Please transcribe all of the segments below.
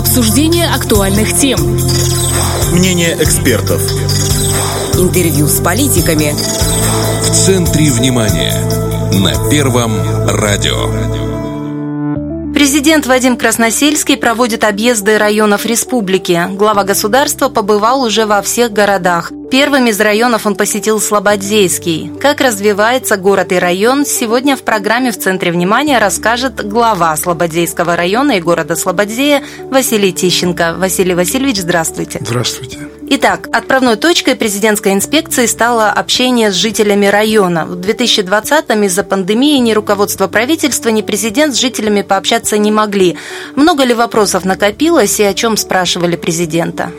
Обсуждение актуальных тем. Мнение экспертов. Интервью с политиками. В центре внимания. На Первом радио. Президент Вадим Красносельский проводит объезды районов республики. Глава государства побывал уже во всех городах. Первым из районов он посетил Слободзейский. Как развивается город и район, сегодня в программе «В центре внимания» расскажет глава Слободзейского района и города Слободзея Василий Тищенко. Василий Васильевич, здравствуйте. Здравствуйте. Итак, отправной точкой президентской инспекции стало общение с жителями района. В 2020-м из-за пандемии ни руководство правительства, ни президент с жителями пообщаться не могли. Много ли вопросов накопилось и о чем спрашивали президента?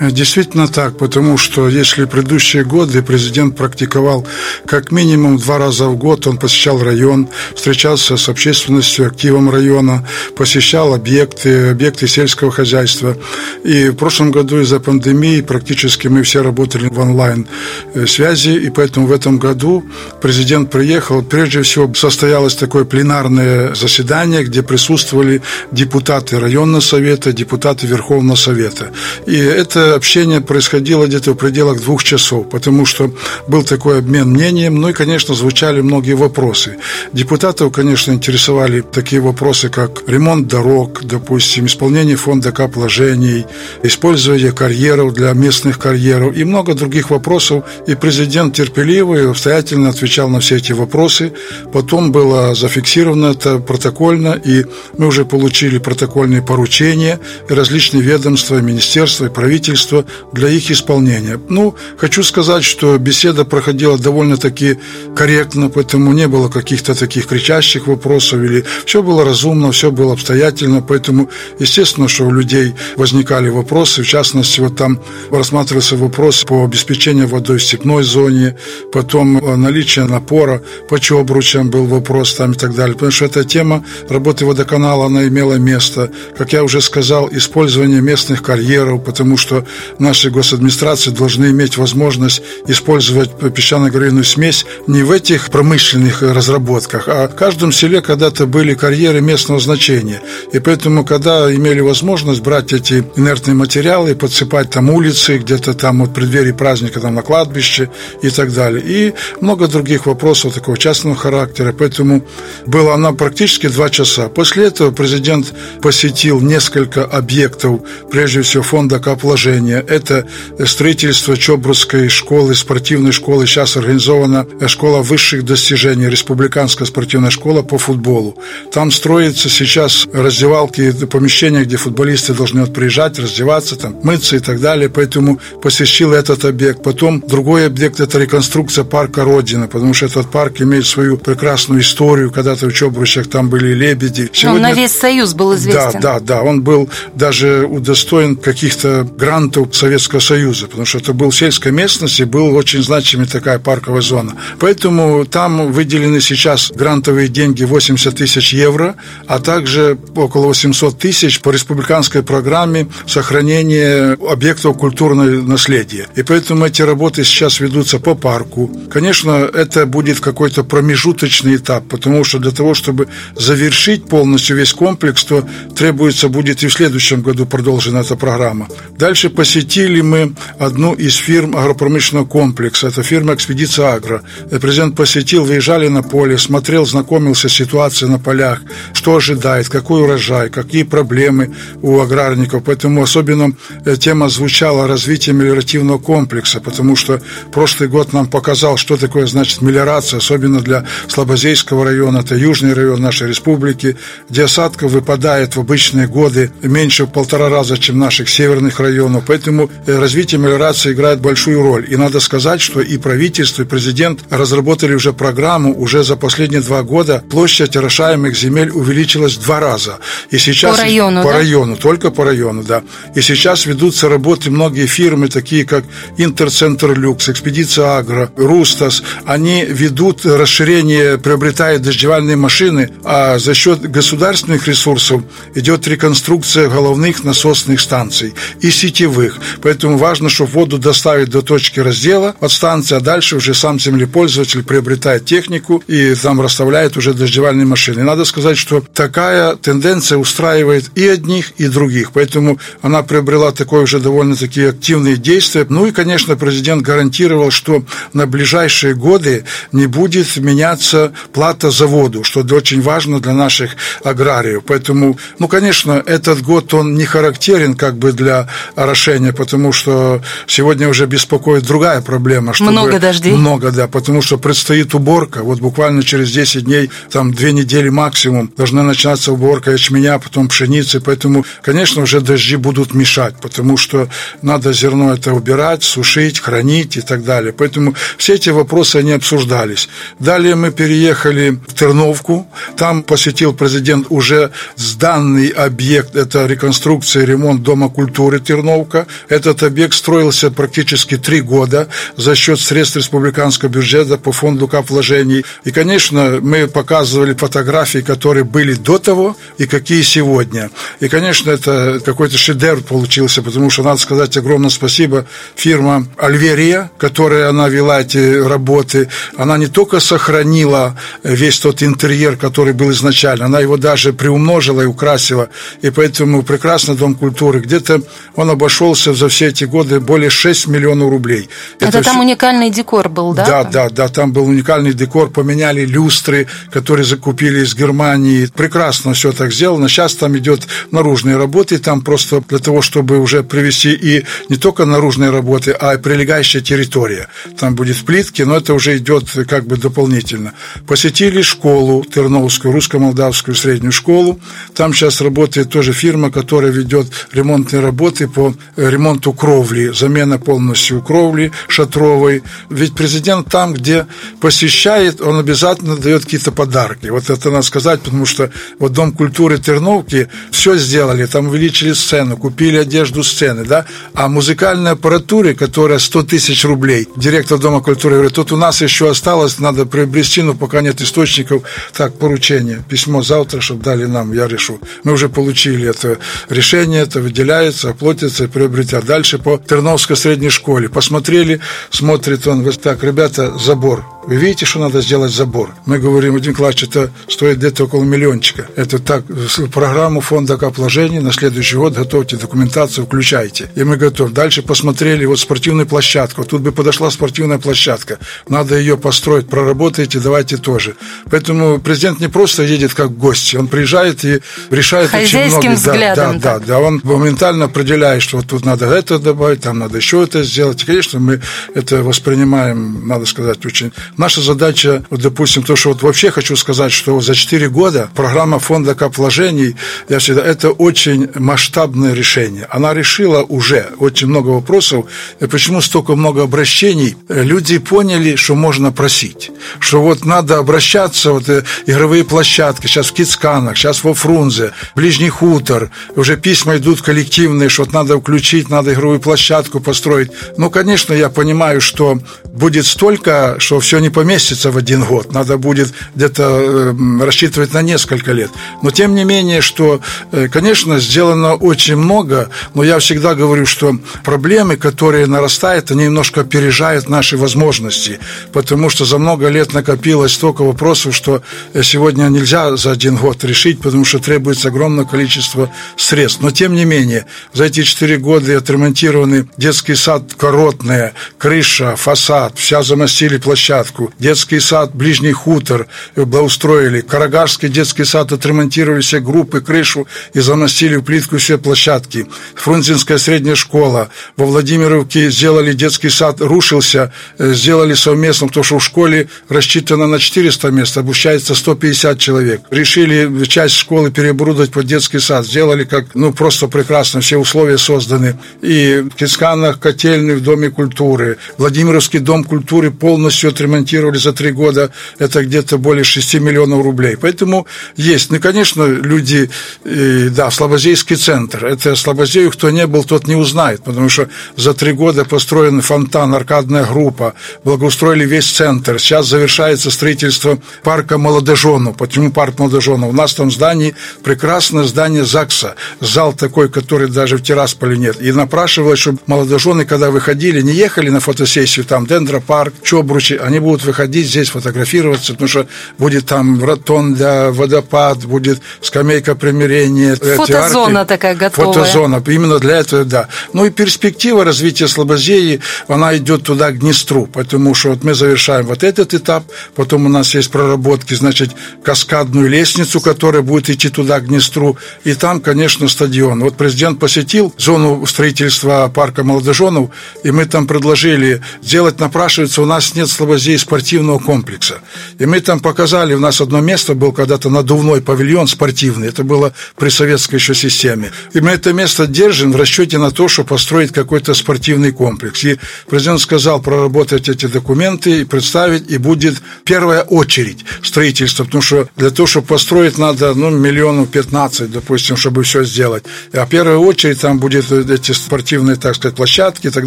Действительно так, потому что если предыдущие годы президент практиковал как минимум два раза в год, он посещал район, встречался с общественностью, активом района, посещал объекты, объекты сельского хозяйства. И в прошлом году из-за пандемии практически мы все работали в онлайн-связи, и поэтому в этом году президент приехал. Прежде всего состоялось такое пленарное заседание, где присутствовали депутаты районного совета, депутаты Верховного совета. И это общение происходило где-то в пределах двух часов, потому что был такой обмен мнением, ну и, конечно, звучали многие вопросы. Депутатов, конечно, интересовали такие вопросы, как ремонт дорог, допустим, исполнение фонда капложений, использование карьеров для местных карьеров и много других вопросов. И президент терпеливо и обстоятельно отвечал на все эти вопросы. Потом было зафиксировано это протокольно, и мы уже получили протокольные поручения различные ведомства, министерства и правительства для их исполнения. Ну, хочу сказать, что беседа проходила довольно-таки корректно, поэтому не было каких-то таких кричащих вопросов, или все было разумно, все было обстоятельно, поэтому, естественно, что у людей возникали вопросы, в частности, вот там рассматривался вопрос по обеспечению водой в степной зоне, потом э, наличие напора по Чобручам был вопрос там и так далее. Потому что эта тема работы водоканала, она имела место. Как я уже сказал, использование местных карьеров, потому что наши госадминистрации должны иметь возможность использовать песчано-гравийную смесь не в этих промышленных разработках, а в каждом селе когда-то были карьеры местного значения. И поэтому, когда имели возможность брать эти инертные материалы подсыпать там улицы, где-то там вот в преддверии праздника там на кладбище и так далее. И много других вопросов такого частного характера. Поэтому была она практически два часа. После этого президент посетил несколько объектов, прежде всего фонда капложения. Это строительство Чобрусской школы, спортивной школы. Сейчас организована школа высших достижений, республиканская спортивная школа по футболу. Там строятся сейчас раздевалки, помещения, где футболисты должны вот приезжать, раздеваться, там, мыться и так далее. Поэтому посещил этот объект. Потом другой объект – это реконструкция парка Родина, потому что этот парк имеет свою прекрасную историю. Когда-то в Чобручах там были лебеди. Сегодня... Он на весь Союз был известен. Да, да, да. Он был даже удостоен каких-то грантов Советского Союза, потому что это был сельской местности, был очень значимая такая парковая зона. Поэтому там выделены сейчас грантовые деньги 80 тысяч евро, а также около 800 тысяч по республиканской программе сохранения объектов культуры культурное наследие. И поэтому эти работы сейчас ведутся по парку. Конечно, это будет какой-то промежуточный этап, потому что для того, чтобы завершить полностью весь комплекс, то требуется будет и в следующем году продолжена эта программа. Дальше посетили мы одну из фирм агропромышленного комплекса. Это фирма «Экспедиция Агро». Президент посетил, выезжали на поле, смотрел, знакомился с ситуацией на полях, что ожидает, какой урожай, какие проблемы у аграрников. Поэтому особенно э, тема звучала развития мелиоративного комплекса, потому что прошлый год нам показал, что такое значит мелиорация, особенно для Слобозейского района, это южный район нашей республики, где осадка выпадает в обычные годы меньше в полтора раза, чем наших северных районов. Поэтому э, развитие мелиорации играет большую роль. И надо сказать, что и правительство, и президент разработали уже программу, уже за последние два года площадь орошаемых земель увеличилась в два раза. И сейчас, по району, По да? району, только по району, да. И сейчас ведутся работы многие фирмы, такие как Интерцентр Люкс, Экспедиция Агро, Рустас, они ведут расширение, приобретают дождевальные машины, а за счет государственных ресурсов идет реконструкция головных насосных станций и сетевых. Поэтому важно, чтобы воду доставить до точки раздела от станции, а дальше уже сам землепользователь приобретает технику и там расставляет уже дождевальные машины. Надо сказать, что такая тенденция устраивает и одних, и других. Поэтому она приобрела такое уже довольно-таки активные действия. Ну и, конечно, президент гарантировал, что на ближайшие годы не будет меняться плата за воду, что очень важно для наших аграриев. Поэтому, ну, конечно, этот год, он не характерен как бы для орошения, потому что сегодня уже беспокоит другая проблема. Чтобы много дождей? Много, да, потому что предстоит уборка. Вот буквально через 10 дней, там, две недели максимум, должна начинаться уборка ячменя, потом пшеницы. Поэтому, конечно, уже дожди будут мешать, потому что надо зерно это убирать, сушить, хранить и так далее. Поэтому все эти вопросы, они обсуждались. Далее мы переехали в Терновку. Там посетил президент уже сданный объект, это реконструкция и ремонт Дома культуры Терновка. Этот объект строился практически три года за счет средств республиканского бюджета по фонду кап вложений. И, конечно, мы показывали фотографии, которые были до того и какие сегодня. И, конечно, это какой-то шедевр получился, потому что, надо сказать огромное спасибо фирма Альверия, которая она вела эти работы. Она не только сохранила весь тот интерьер, который был изначально, она его даже приумножила и украсила. И поэтому прекрасный Дом культуры. Где-то он обошелся за все эти годы более 6 миллионов рублей. Это, Это там все... уникальный декор был, да? Да, да, да, там был уникальный декор, поменяли люстры, которые закупили из Германии. Прекрасно все так сделано. Сейчас там идет наружные работы, там просто для того, чтобы уже привести и не только наружные работы, а и прилегающая территория. Там будет плитки, но это уже идет как бы дополнительно. Посетили школу Терновскую, русско-молдавскую среднюю школу. Там сейчас работает тоже фирма, которая ведет ремонтные работы по ремонту кровли, замена полностью кровли шатровой. Ведь президент там, где посещает, он обязательно дает какие-то подарки. Вот это надо сказать, потому что вот Дом культуры Терновки все сделали, там увеличили сцену, купили одежду сцены, да, а музыкальной аппаратуре, которая 100 тысяч рублей, директор Дома культуры говорит, тут у нас еще осталось, надо приобрести, но пока нет источников, так, поручение, письмо завтра, чтобы дали нам, я решу. Мы уже получили это решение, это выделяется, оплатится приобретя. Дальше по Терновской средней школе. Посмотрели, смотрит он, говорит, так, ребята, забор вы видите, что надо сделать забор? Мы говорим, Вадим Николаевич, это стоит где-то около миллиончика. Это так, программу фонда капложений на следующий год готовьте документацию, включайте. И мы готовы. Дальше посмотрели вот спортивную площадку. Тут бы подошла спортивная площадка. Надо ее построить, проработайте, давайте тоже. Поэтому президент не просто едет как гость, он приезжает и решает очень много. Взглядом, да, да, да, да. Он моментально определяет, что вот тут надо это добавить, там надо еще это сделать. И, конечно, мы это воспринимаем, надо сказать, очень Наша задача, вот, допустим, то, что вот вообще хочу сказать, что за 4 года программа фонда кап вложений, я всегда, это очень масштабное решение. Она решила уже очень много вопросов. И почему столько много обращений? Люди поняли, что можно просить. Что вот надо обращаться, вот э, игровые площадки, сейчас в Кицканах, сейчас во Фрунзе, Ближний хутор, уже письма идут коллективные, что вот надо включить, надо игровую площадку построить. Ну, конечно, я понимаю, что будет столько, что все не поместится в один год, надо будет где-то э, рассчитывать на несколько лет. Но тем не менее, что, э, конечно, сделано очень много, но я всегда говорю, что проблемы, которые нарастают, они немножко опережают наши возможности, потому что за много лет накопилось столько вопросов, что э, сегодня нельзя за один год решить, потому что требуется огромное количество средств. Но тем не менее, за эти четыре года отремонтированы детский сад Коротная, крыша, фасад, вся замостили площадку, площадку, детский сад «Ближний хутор» благоустроили, Карагарский детский сад отремонтировали все группы, крышу и заносили в плитку все площадки. Фрунзенская средняя школа. Во Владимировке сделали детский сад, рушился, э, сделали совместно, потому что в школе рассчитано на 400 мест, обучается 150 человек. Решили часть школы переоборудовать под детский сад, сделали как, ну, просто прекрасно, все условия созданы. И в Кисканах котельный в Доме культуры, Владимировский дом культуры полностью отремонтировали отремонтировали за три года, это где-то более 6 миллионов рублей. Поэтому есть. Ну, конечно, люди, да, Слободейский центр. Это Слободею, кто не был, тот не узнает, потому что за три года построен фонтан, аркадная группа, благоустроили весь центр. Сейчас завершается строительство парка молодоженов. Почему парк молодоженов? У нас там здание, прекрасное здание ЗАГСа, зал такой, который даже в Тирасполе нет. И напрашивалось, чтобы молодожены, когда выходили, не ехали на фотосессию, там Дендропарк, Чобручи, они будут выходить здесь фотографироваться, потому что будет там ротон для водопад, будет скамейка примирения. Фотозона такая готовая. Фотозона, именно для этого, да. Ну и перспектива развития Слободеи, она идет туда, к Днестру, потому что вот мы завершаем вот этот этап, потом у нас есть проработки, значит, каскадную лестницу, которая будет идти туда, к Днестру, и там, конечно, стадион. Вот президент посетил зону строительства парка молодоженов, и мы там предложили сделать, напрашивается, у нас нет в Слободеи спортивного комплекса. И мы там показали, у нас одно место был когда-то надувной павильон спортивный, это было при советской еще системе. И мы это место держим в расчете на то, что построить какой-то спортивный комплекс. И президент сказал проработать эти документы и представить, и будет первая очередь строительства, потому что для того, чтобы построить, надо ну, миллионов 15, допустим, чтобы все сделать. А первая очередь там будет эти спортивные, так сказать, площадки и так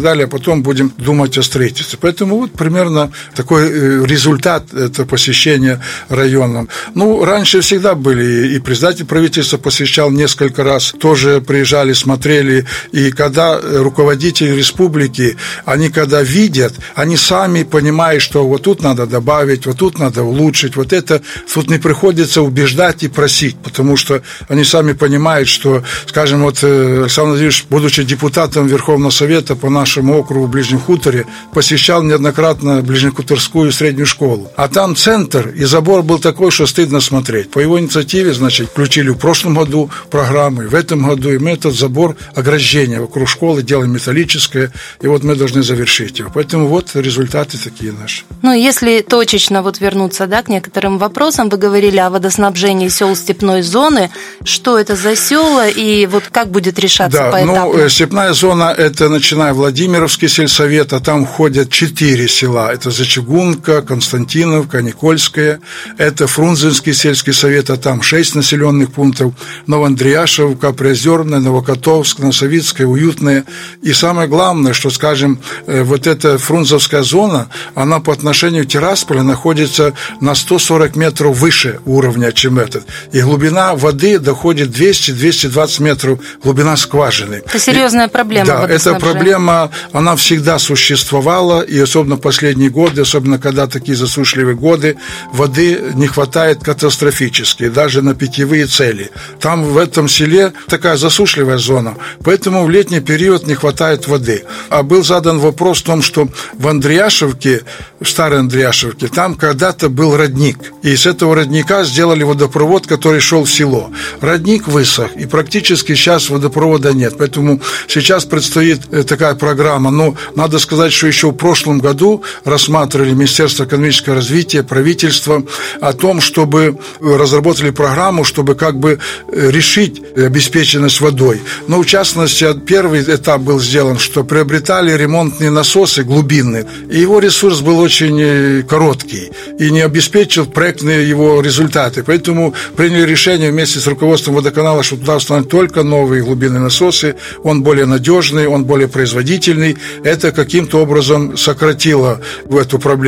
далее, а потом будем думать о строительстве. Поэтому вот примерно такой результат это посещения районом. Ну, раньше всегда были, и председатель правительства посещал несколько раз, тоже приезжали, смотрели, и когда руководители республики, они когда видят, они сами понимают, что вот тут надо добавить, вот тут надо улучшить, вот это, тут не приходится убеждать и просить, потому что они сами понимают, что, скажем, вот э, Александр Владимирович, будучи депутатом Верховного Совета по нашему округу в Ближнем Хуторе, посещал неоднократно Ближнехуторскую среднюю школу. А там центр, и забор был такой, что стыдно смотреть. По его инициативе, значит, включили в прошлом году программы, в этом году, и мы этот забор ограждения вокруг школы делаем металлическое, и вот мы должны завершить его. Поэтому вот результаты такие наши. Ну, если точечно вот вернуться, да, к некоторым вопросам, вы говорили о водоснабжении сел степной зоны, что это за села и вот как будет решаться да, поэтапно? ну, степная зона, это начиная Владимировский сельсовет, а там входят четыре села. Это Зачегунка, Константиновка, Никольская, это Фрунзенский сельский совет, а там шесть населенных пунктов, Новоандреяшевка, Приозерная, Новокотовск, Носовицкая, Уютная. И самое главное, что, скажем, вот эта Фрунзовская зона, она по отношению к Тирасполю находится на 140 метров выше уровня, чем этот. И глубина воды доходит 200-220 метров, глубина скважины. Это серьезная проблема. Да, эта проблема, она всегда существовала, и особенно последние годы, особенно когда такие засушливые годы, воды не хватает катастрофически, даже на питьевые цели. Там в этом селе такая засушливая зона, поэтому в летний период не хватает воды. А был задан вопрос в том, что в Андреяшевке, в Старой Андреяшевке, там когда-то был родник, и с этого родника сделали водопровод, который шел в село. Родник высох, и практически сейчас водопровода нет, поэтому сейчас предстоит э, такая программа. Но надо сказать, что еще в прошлом году рассматривали Министерство экономического развития, правительство о том, чтобы разработали программу, чтобы как бы э, решить обеспеченность водой. Но, в частности, первый этап был сделан, что приобретали ремонтные насосы глубинные, и его ресурс был очень э, короткий и не обеспечил проектные его результаты. Поэтому приняли решение вместе с руководством водоканала, что туда установить только новые глубинные насосы, он более надежный, он более производительный. Это каким-то образом сократило эту проблему.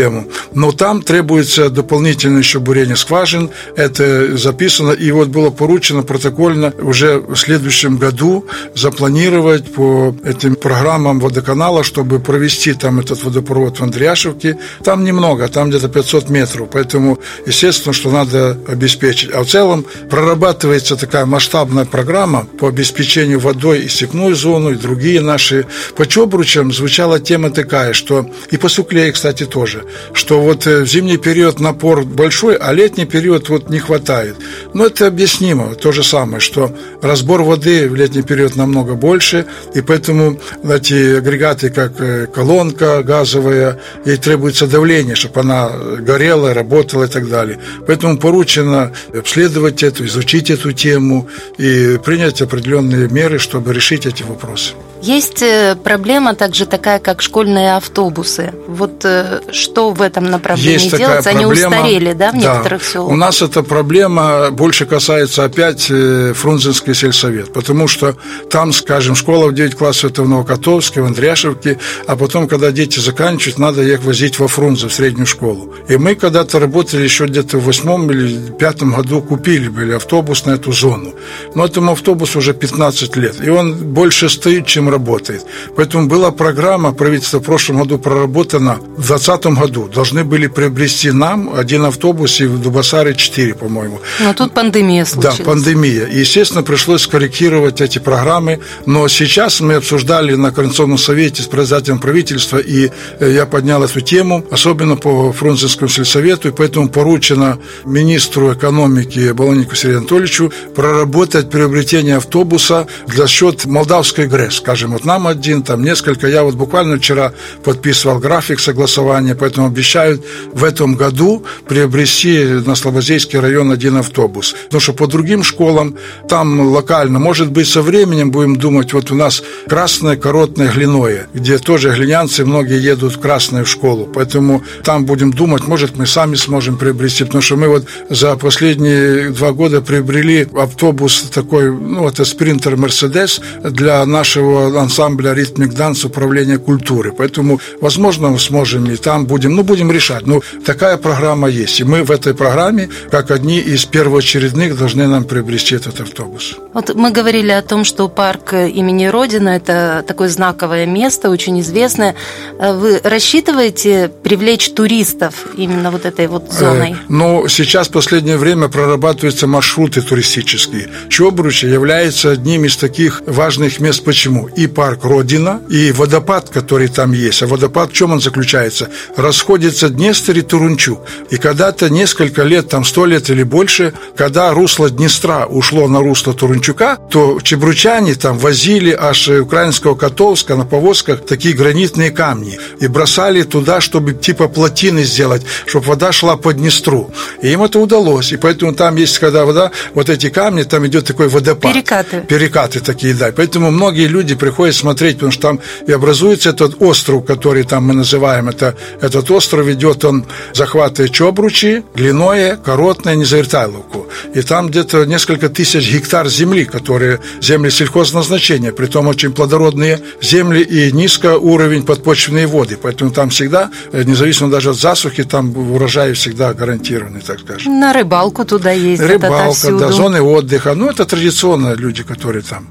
Но там требуется дополнительное еще бурение скважин, это записано, и вот было поручено протокольно уже в следующем году запланировать по этим программам водоканала, чтобы провести там этот водопровод в Андреяшевке. Там немного, там где-то 500 метров, поэтому, естественно, что надо обеспечить. А в целом прорабатывается такая масштабная программа по обеспечению водой и степную зону, и другие наши. По Чобручам звучала тема такая, что и по Суклее, кстати, тоже, что вот в зимний период напор большой, а летний период вот не хватает. Но это объяснимо, то же самое, что разбор воды в летний период намного больше, и поэтому эти агрегаты, как колонка газовая, ей требуется давление, чтобы она горела, работала и так далее. Поэтому поручено обследовать это, изучить эту тему и принять определенные меры, чтобы решить эти вопросы. Есть э, проблема также такая, как школьные автобусы. Вот э, что в этом направлении Есть делать? такая Они проблема. устарели, да, в Да. некоторых селах? У нас эта проблема больше касается опять э, Фрунзенский сельсовет, потому что там, скажем, школа в 9 классов это в Новокотовске, в Андреашевке, а потом, когда дети заканчивают, надо их возить во Фрунзе, в среднюю школу. И мы когда-то работали еще где-то в восьмом или пятом году, купили были автобус на эту зону. Но этому автобусу уже 15 лет, и он больше стоит, чем работает. Поэтому была программа, правительство в прошлом году проработана, в 2020 году должны были приобрести нам один автобус и в Дубасаре 4, по-моему. Но тут пандемия случилась. Да, пандемия. И, естественно, пришлось скорректировать эти программы. Но сейчас мы обсуждали на Координационном совете с председателем правительства, и э, я поднял эту тему, особенно по Фрунзенскому сельсовету, и поэтому поручено министру экономики Балонику Сергею Анатольевичу проработать приобретение автобуса для счет Молдавской ГРЭС. Скажем, вот нам один, там несколько. Я вот буквально вчера подписывал график согласования, поэтому обещают в этом году приобрести на Слободейский район один автобус. Потому что по другим школам там локально, может быть, со временем будем думать, вот у нас красное, коротное, глиное, где тоже глинянцы многие едут в красную школу. Поэтому там будем думать, может, мы сами сможем приобрести, потому что мы вот за последние два года приобрели автобус такой, ну, это спринтер Мерседес для нашего ансамбля «Ритмик Данс» управления культуры. Поэтому, возможно, мы сможем и там будем, ну, будем решать. Но такая программа есть. И мы в этой программе, как одни из первоочередных, должны нам приобрести этот автобус. Вот мы говорили о том, что парк имени Родина – это такое знаковое место, очень известное. Вы рассчитываете привлечь туристов именно вот этой вот зоной? Э, Ну, сейчас в последнее время прорабатываются маршруты туристические. Чобручи является одним из таких важных мест. Почему? И парк Родина, и водопад, который там есть. А водопад в чем он заключается? Расходится Днестр и Турунчук. И когда-то несколько лет, там сто лет или больше, когда русло Днестра ушло на русло Турунчука, то чебручане там возили аж украинского Котовска на повозках такие гранитные камни и бросали туда, чтобы типа плотины сделать, чтобы вода шла по Днестру. И им это удалось. И поэтому там есть, когда вода, вот эти камни, там идет такой водопад. Перекаты. Перекаты такие, да. Поэтому многие люди приходят смотреть, потому что там и образуется этот остров, который там мы называем. Это, этот остров идет, он захватывает Чобручи, Глиное, Коротное, Незавертайловку. И там где-то несколько тысяч гектар земли, которые земли сельхозназначения, притом очень плодородные земли и низко уровень подпочвенные воды. Поэтому там всегда, э, независимо даже от засухи, там урожай всегда гарантированный, так скажем. На рыбалку туда ездят Рыбалка, да, зоны отдыха. Ну, это традиционно люди, которые там.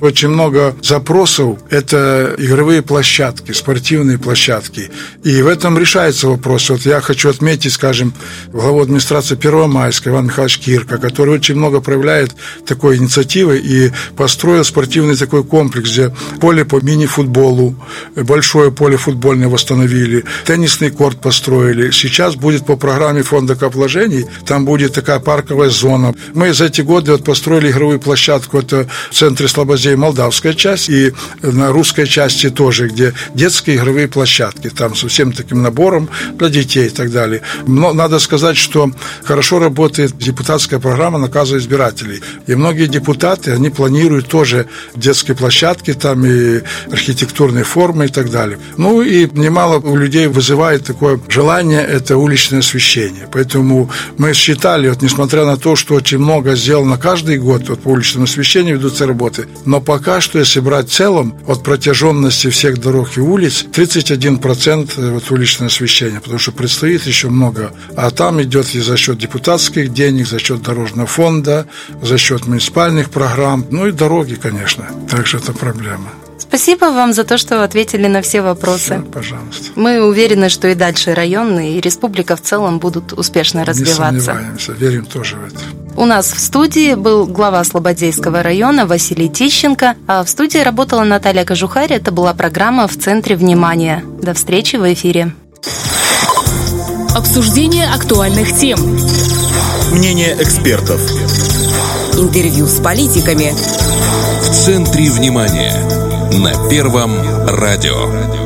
Очень много запросов – это игровые площадки, спортивные площадки. И в этом решается вопрос. Вот я хочу отметить, скажем, главу администрации Первомайска Иван Михайлович Кирка, который очень много проявляет такой инициативы и построил спортивный такой комплекс, где поле по мини-футболу, большое поле футбольное восстановили, теннисный корт построили. Сейчас будет по программе фонда капвложений, там будет такая парковая зона. Мы за эти годы вот построили игровую площадку, это в центре Слободей молдавская часть, и на русской части тоже, где детские игровые площадки, там со всем таким набором для детей и так далее. Но надо сказать, что хорошо работает депутатская программа наказа избирателей. И многие депутаты, они планируют тоже детские площадки, там и архитектурные формы и так далее. Ну и немало у людей вызывает такое желание, это уличное освещение. Поэтому мы считали, вот несмотря на то, что очень много сделано каждый год вот, по уличному освещению ведутся работы, но пока что, если брать в целом, от протяженности всех дорог и улиц, 31% вот уличное освещение, потому что предстоит еще много. А там идет и за счет депутатских денег, за счет дорожного фонда, за счет муниципальных программ, ну и дороги, конечно. Также это проблема. Спасибо вам за то, что ответили на все вопросы. Все, пожалуйста. Мы уверены, что и дальше район и республика в целом будут успешно развиваться. Не сомневаемся, верим тоже в это. У нас в студии был глава Слободейского района Василий Тищенко, а в студии работала Наталья Кожухарь. Это была программа «В центре внимания». До встречи в эфире. Обсуждение актуальных тем. Мнение экспертов. Интервью с политиками. В центре внимания. На Первом радио.